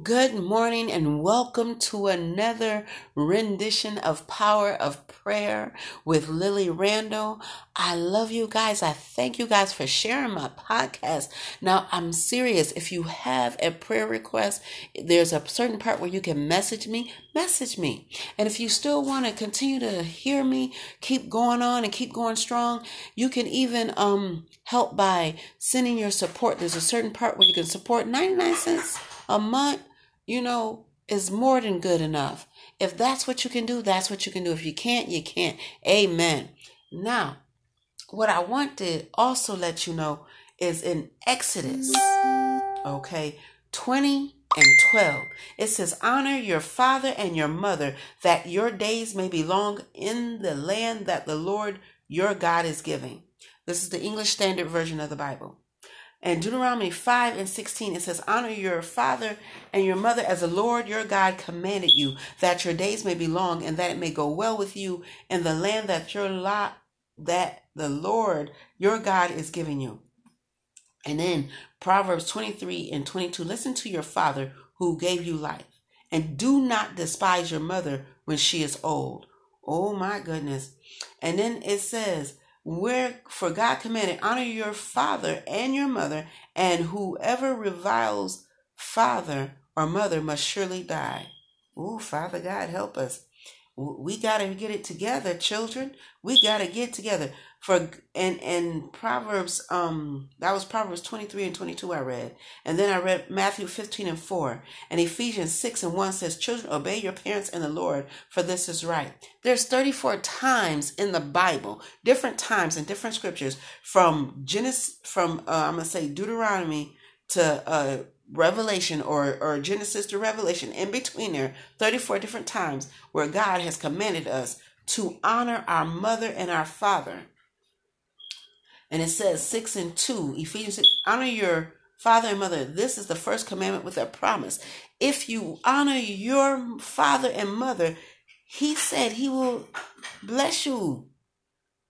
Good morning and welcome to another rendition of Power of Prayer with Lily Randall. I love you guys. I thank you guys for sharing my podcast. Now, I'm serious. If you have a prayer request, there's a certain part where you can message me, message me. And if you still want to continue to hear me, keep going on and keep going strong, you can even um help by sending your support. There's a certain part where you can support 99 cents a month you know, is more than good enough. If that's what you can do, that's what you can do. If you can't, you can't. Amen. Now, what I want to also let you know is in Exodus, okay, 20 and 12, it says, Honor your father and your mother, that your days may be long in the land that the Lord your God is giving. This is the English Standard Version of the Bible. And Deuteronomy 5 and 16, it says, Honor your father and your mother as the Lord your God commanded you, that your days may be long and that it may go well with you in the land that your lot that the Lord your God is giving you. And then Proverbs 23 and 22, listen to your father who gave you life, and do not despise your mother when she is old. Oh my goodness. And then it says, where for God commanded, honor your father and your mother, and whoever reviles father or mother must surely die. Oh, Father God, help us. We got to get it together, children. We got to get together. For and and proverbs um that was proverbs 23 and 22 i read. And then i read matthew 15 and 4 and ephesians 6 and 1 says children obey your parents in the lord for this is right. There's 34 times in the bible different times in different scriptures from genesis from uh, i'm gonna say deuteronomy to uh revelation or or genesis to revelation in between there 34 different times where god has commanded us to honor our mother and our father and it says 6 and 2, Ephesians 6, honor your father and mother. This is the first commandment with a promise. If you honor your father and mother, he said he will bless you.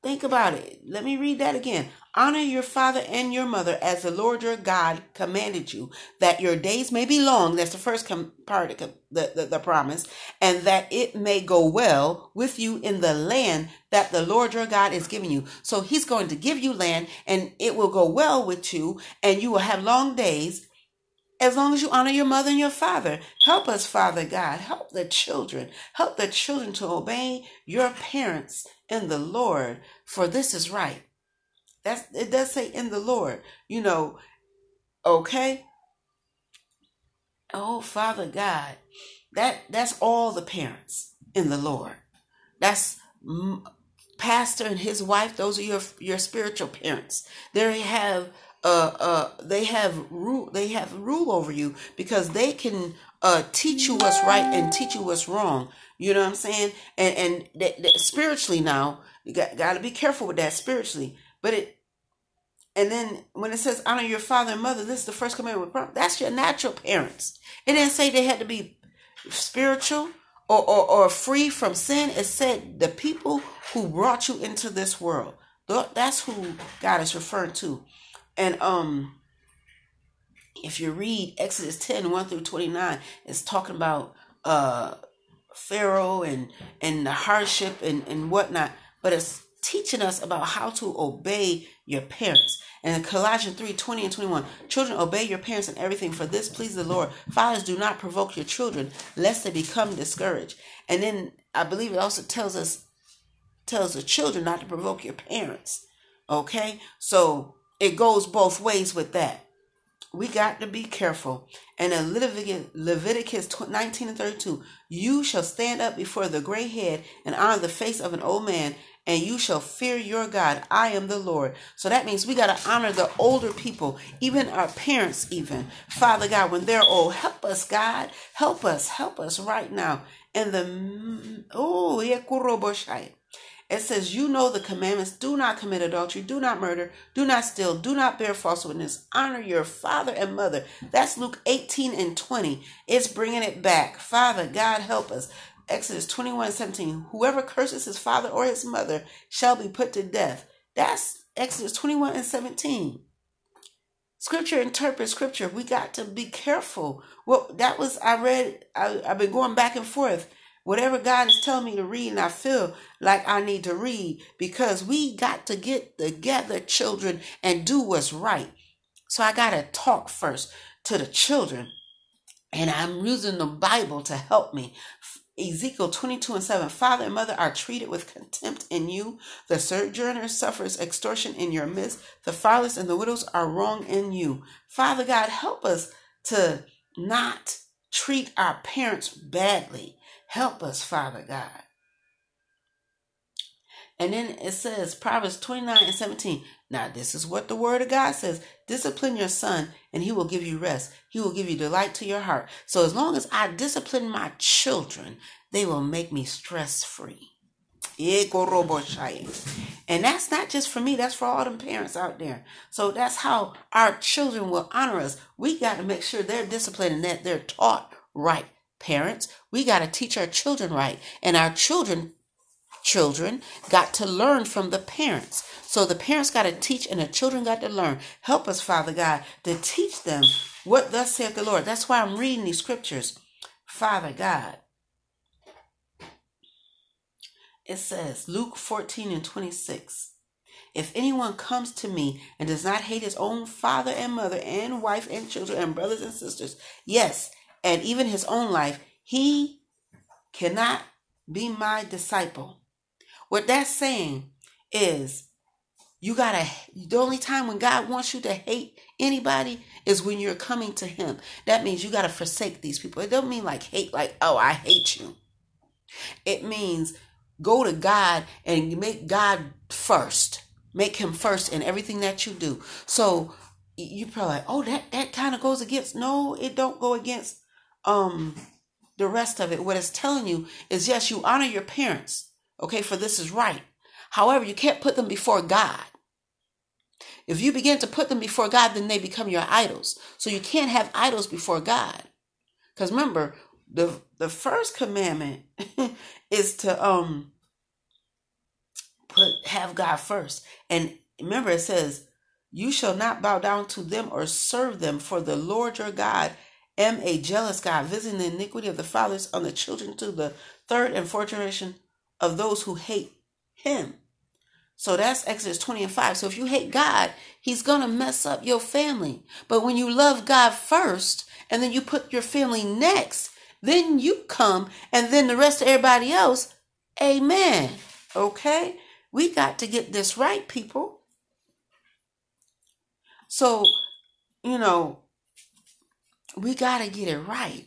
Think about it. Let me read that again. Honor your father and your mother as the Lord your God commanded you, that your days may be long. That's the first com- part of the, the, the promise. And that it may go well with you in the land that the Lord your God is giving you. So he's going to give you land and it will go well with you and you will have long days as long as you honor your mother and your father. Help us, Father God. Help the children. Help the children to obey your parents in the Lord, for this is right. That's it does say in the Lord, you know, okay? Oh, Father God. That that's all the parents in the Lord. That's pastor and his wife, those are your your spiritual parents. They have uh uh they have rule they have rule over you because they can uh teach you what's right and teach you what's wrong. You know what I'm saying? And and th- th- spiritually now, you got got to be careful with that spiritually but it, and then when it says honor your father and mother, this is the first commandment. That's your natural parents. It didn't say they had to be spiritual or, or, or free from sin. It said the people who brought you into this world. That's who God is referring to. And um, if you read Exodus 10, 1 through 29, it's talking about uh Pharaoh and and the hardship and, and whatnot. But it's teaching us about how to obey your parents. And in Colossians 3 20 and 21, children, obey your parents in everything, for this pleases the Lord. Fathers, do not provoke your children, lest they become discouraged. And then I believe it also tells us, tells the children not to provoke your parents. Okay? So it goes both ways with that. We got to be careful. And in Leviticus, Leviticus 19 and 32, you shall stand up before the gray head and honor the face of an old man and you shall fear your God. I am the Lord. So that means we got to honor the older people, even our parents, even. Father God, when they're old, help us, God. Help us. Help us right now. And the, oh, it says, You know the commandments do not commit adultery, do not murder, do not steal, do not bear false witness, honor your father and mother. That's Luke 18 and 20. It's bringing it back. Father, God, help us. Exodus 21 17. Whoever curses his father or his mother shall be put to death. That's Exodus 21 and 17. Scripture interprets scripture. We got to be careful. Well, that was I read. I, I've been going back and forth. Whatever God is telling me to read, and I feel like I need to read because we got to get together, children, and do what's right. So I got to talk first to the children, and I'm using the Bible to help me. Ezekiel 22 and 7 Father and mother are treated with contempt in you. The sojourner suffers extortion in your midst. The fatherless and the widows are wrong in you. Father God, help us to not treat our parents badly. Help us, Father God. And then it says, Proverbs 29 and 17. Now, this is what the word of God says discipline your son, and he will give you rest. He will give you delight to your heart. So, as long as I discipline my children, they will make me stress free. And that's not just for me, that's for all them parents out there. So that's how our children will honor us. We got to make sure they're disciplined and that they're taught right. Parents, we got to teach our children right. And our children children got to learn from the parents. So the parents got to teach and the children got to learn. Help us, Father God, to teach them what thus saith the Lord. That's why I'm reading these scriptures. Father God. It says, Luke 14 and 26. If anyone comes to me and does not hate his own father and mother and wife and children and brothers and sisters, yes, and even his own life, he cannot be my disciple. What that's saying is you gotta, the only time when God wants you to hate anybody is when you're coming to Him. That means you gotta forsake these people. It don't mean like hate, like, oh, I hate you. It means go to God and make God first. Make Him first in everything that you do. So you probably like, oh, that, that kind of goes against. No, it don't go against um the rest of it. What it's telling you is yes, you honor your parents Okay, for this is right. However, you can't put them before God. If you begin to put them before God, then they become your idols. So you can't have idols before God. Because remember, the the first commandment is to um put have God first. And remember it says, You shall not bow down to them or serve them, for the Lord your God am a jealous God, visiting the iniquity of the fathers on the children to the third and fourth generation of those who hate him. So that's Exodus 20 and 5. So if you hate God, he's going to mess up your family. But when you love God first and then you put your family next, then you come and then the rest of everybody else, amen. Okay? We got to get this right, people. So, you know, we got to get it right.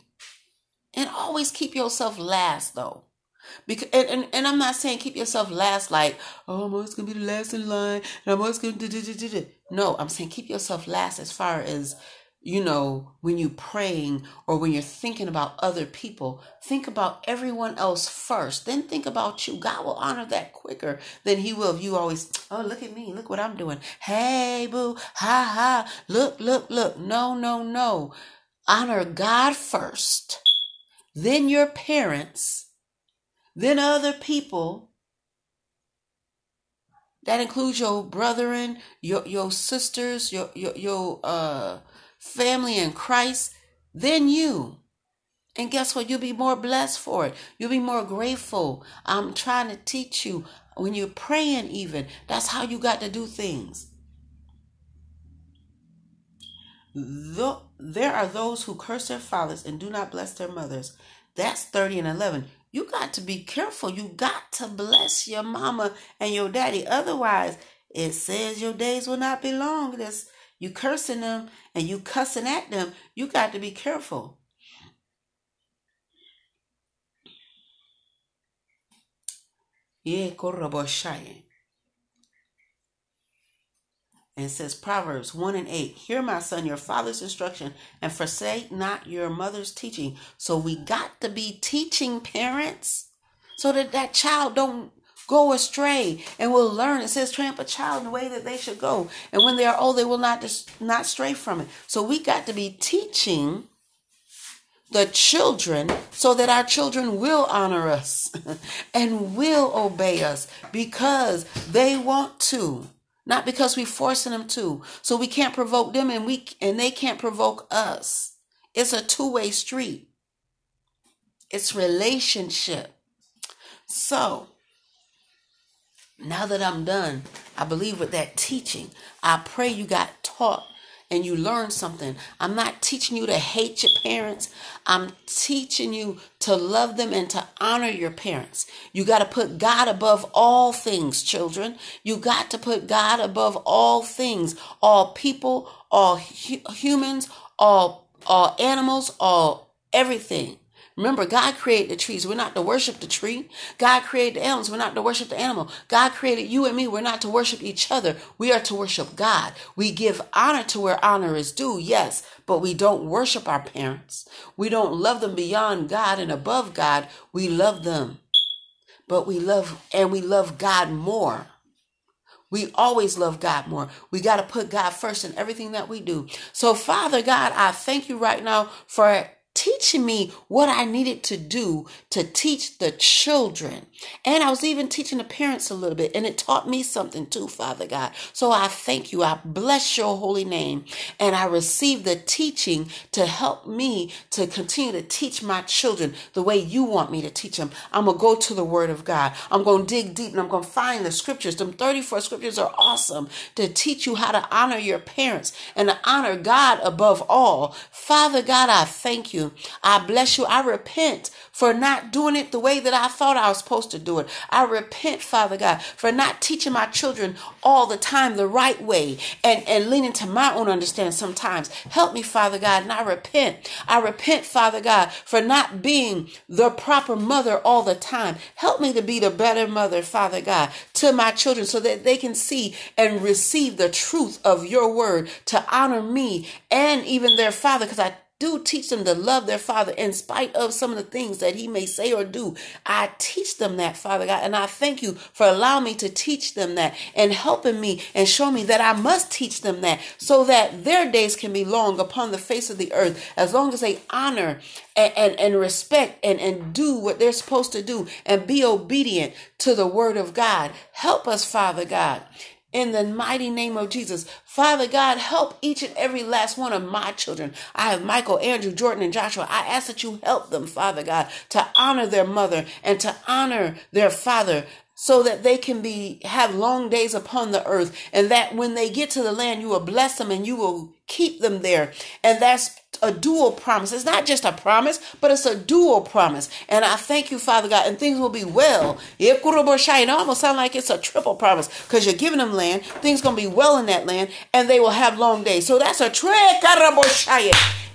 And always keep yourself last, though. Because and, and, and I'm not saying keep yourself last like, oh I'm always gonna be the last in line and I'm always do, do. No, I'm saying keep yourself last as far as you know, when you're praying or when you're thinking about other people, think about everyone else first. Then think about you. God will honor that quicker than He will if you always, oh, look at me. Look what I'm doing. Hey, boo. Ha, ha. Look, look, look. No, no, no. Honor God first, then your parents, then other people. That includes your brethren, your your sisters, your your, your uh, family in Christ. Then you. And guess what? You'll be more blessed for it. You'll be more grateful. I'm trying to teach you when you're praying, even. That's how you got to do things. There are those who curse their fathers and do not bless their mothers. That's 30 and 11 you got to be careful. You got to bless your mama and your daddy. Otherwise, it says your days will not be long. This you cursing them and you cussing at them. You got to be careful. Yeah, and says Proverbs 1 and 8 Hear, my son, your father's instruction, and forsake not your mother's teaching. So we got to be teaching parents so that that child don't go astray and will learn. It says, train up a child in the way that they should go. And when they are old, they will not, dis- not stray from it. So we got to be teaching the children so that our children will honor us and will obey us because they want to. Not because we're forcing them to. So we can't provoke them and we and they can't provoke us. It's a two-way street. It's relationship. So now that I'm done, I believe with that teaching, I pray you got taught and you learn something. I'm not teaching you to hate your parents. I'm teaching you to love them and to honor your parents. You got to put God above all things, children. You got to put God above all things, all people, all hu- humans, all all animals, all everything. Remember, God created the trees. We're not to worship the tree. God created the animals. We're not to worship the animal. God created you and me. We're not to worship each other. We are to worship God. We give honor to where honor is due, yes, but we don't worship our parents. We don't love them beyond God and above God. We love them, but we love, and we love God more. We always love God more. We got to put God first in everything that we do. So, Father God, I thank you right now for teaching me what I needed to do to teach the children. And I was even teaching the parents a little bit, and it taught me something too, Father God. So I thank you. I bless your holy name. And I receive the teaching to help me to continue to teach my children the way you want me to teach them. I'm going to go to the word of God. I'm going to dig deep and I'm going to find the scriptures. Them 34 scriptures are awesome to teach you how to honor your parents and to honor God above all. Father God, I thank you. I bless you. I repent for not doing it the way that I thought I was supposed to do it. I repent, Father God, for not teaching my children all the time the right way and, and leaning to my own understanding sometimes. Help me, Father God, and I repent. I repent, Father God, for not being the proper mother all the time. Help me to be the better mother, Father God, to my children so that they can see and receive the truth of your word to honor me and even their father because I do teach them to love their father in spite of some of the things that he may say or do. I teach them that, Father God, and I thank you for allowing me to teach them that and helping me and show me that I must teach them that so that their days can be long upon the face of the earth as long as they honor and, and, and respect and, and do what they're supposed to do and be obedient to the word of God. Help us, Father God in the mighty name of Jesus. Father God, help each and every last one of my children. I have Michael, Andrew, Jordan, and Joshua. I ask that you help them, Father God, to honor their mother and to honor their father so that they can be have long days upon the earth and that when they get to the land you will bless them and you will keep them there. And that's a dual promise. It's not just a promise but it's a dual promise. And i thank you father god and things will be well. It almost sound like it's a triple promise because you're giving them land things gonna be well in that land and they will have long days. So that's a trick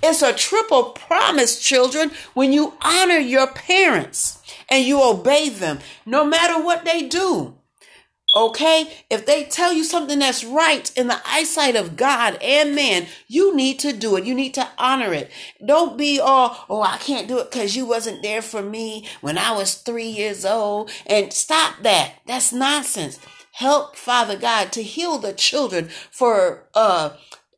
it's a triple promise children when you honor your parents and you obey them no matter what they do. Okay? If they tell you something that's right in the eyesight of God and man, you need to do it. You need to honor it. Don't be all, oh, I can't do it because you wasn't there for me when I was three years old. And stop that. That's nonsense. Help Father God to heal the children for uh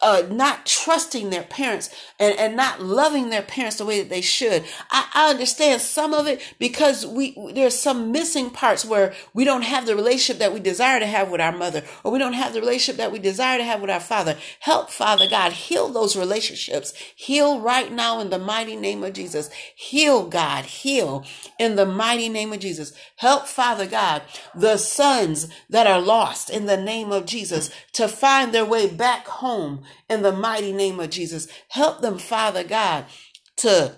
uh, not trusting their parents and, and not loving their parents the way that they should. I, I understand some of it because we there's some missing parts where we don't have the relationship that we desire to have with our mother, or we don't have the relationship that we desire to have with our father. Help, Father God, heal those relationships. Heal right now in the mighty name of Jesus. Heal, God, heal in the mighty name of Jesus. Help, Father God, the sons that are lost in the name of Jesus to find their way back home in the mighty name of Jesus. Help them, Father God, to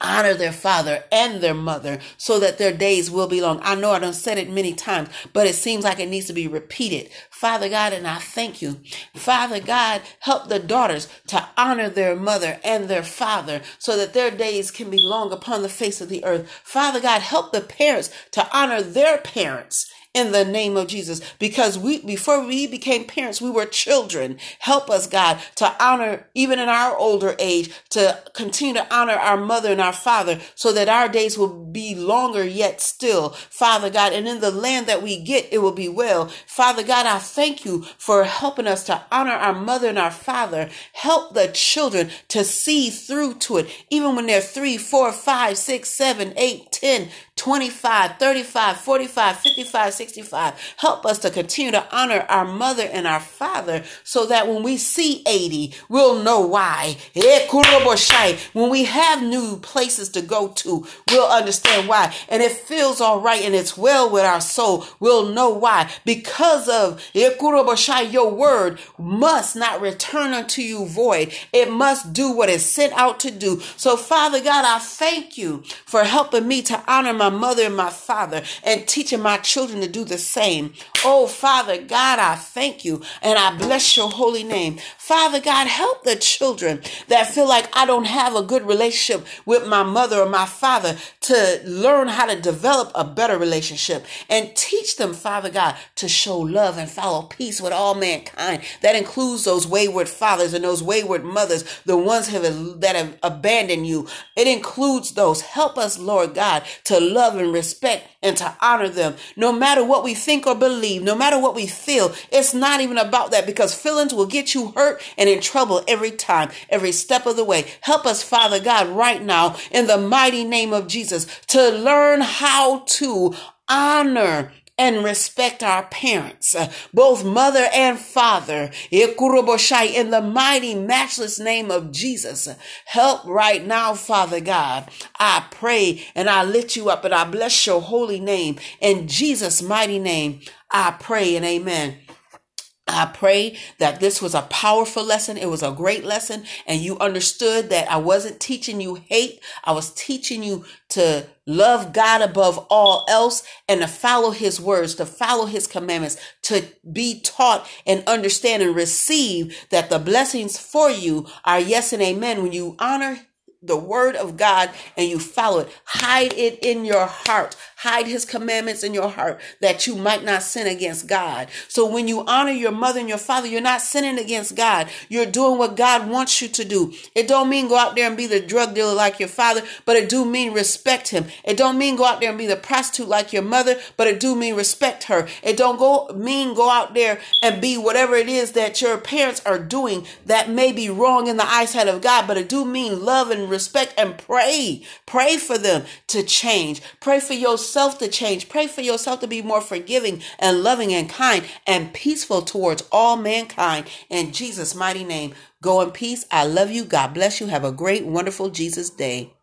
honor their father and their mother so that their days will be long. I know I don't said it many times, but it seems like it needs to be repeated. Father God, and I thank you. Father God, help the daughters to honor their mother and their father so that their days can be long upon the face of the earth. Father God, help the parents to honor their parents in the name of Jesus. Because we, before we became parents, we were children. Help us, God, to honor, even in our older age, to continue to honor our mother and our father so that our days will be longer yet still. Father God, and in the land that we get, it will be well. Father God, I thank you for helping us to honor our mother and our father. Help the children to see through to it, even when they're three, four, five, six, seven, eight, 10, 25, 35, 45, 55, 65. Help us to continue to honor our mother and our father so that when we see 80, we'll know why. Eh, when we have new places to go to, we'll understand why. And it feels all right and it's well with our soul, we'll know why. Because of eh, your word must not return unto you void. It must do what it's sent out to do. So, Father God, I thank you for helping me to honor my mother and my father and teaching my children to do the same. Oh, Father God, I thank you and I bless your holy name. Father God, help the children that feel like I don't have a good relationship with my mother or my father to learn how to develop a better relationship and teach them, Father God, to show love and follow peace with all mankind. That includes those wayward fathers and those wayward mothers, the ones have, that have abandoned you. It includes those. Help us, Lord God, to love and respect and to honor them. No matter what we think or believe, no matter what we feel, it's not even about that because feelings will get you hurt and in trouble every time, every step of the way. Help us, Father God, right now in the mighty name of Jesus to learn how to honor and respect our parents, uh, both mother and father, in the mighty, matchless name of Jesus. Help right now, Father God. I pray and I lift you up and I bless your holy name. In Jesus' mighty name, I pray and amen. I pray that this was a powerful lesson. It was a great lesson. And you understood that I wasn't teaching you hate. I was teaching you to love God above all else and to follow his words, to follow his commandments, to be taught and understand and receive that the blessings for you are yes and amen. When you honor the word of God and you follow it. Hide it in your heart. Hide his commandments in your heart that you might not sin against God. So when you honor your mother and your father, you're not sinning against God. You're doing what God wants you to do. It don't mean go out there and be the drug dealer like your father, but it do mean respect him. It don't mean go out there and be the prostitute like your mother, but it do mean respect her. It don't go mean go out there and be whatever it is that your parents are doing that may be wrong in the eyesight of God, but it do mean love and respect and pray. Pray for them to change. Pray for yourself to change. Pray for yourself to be more forgiving and loving and kind and peaceful towards all mankind. In Jesus' mighty name, go in peace. I love you. God bless you. Have a great, wonderful Jesus day.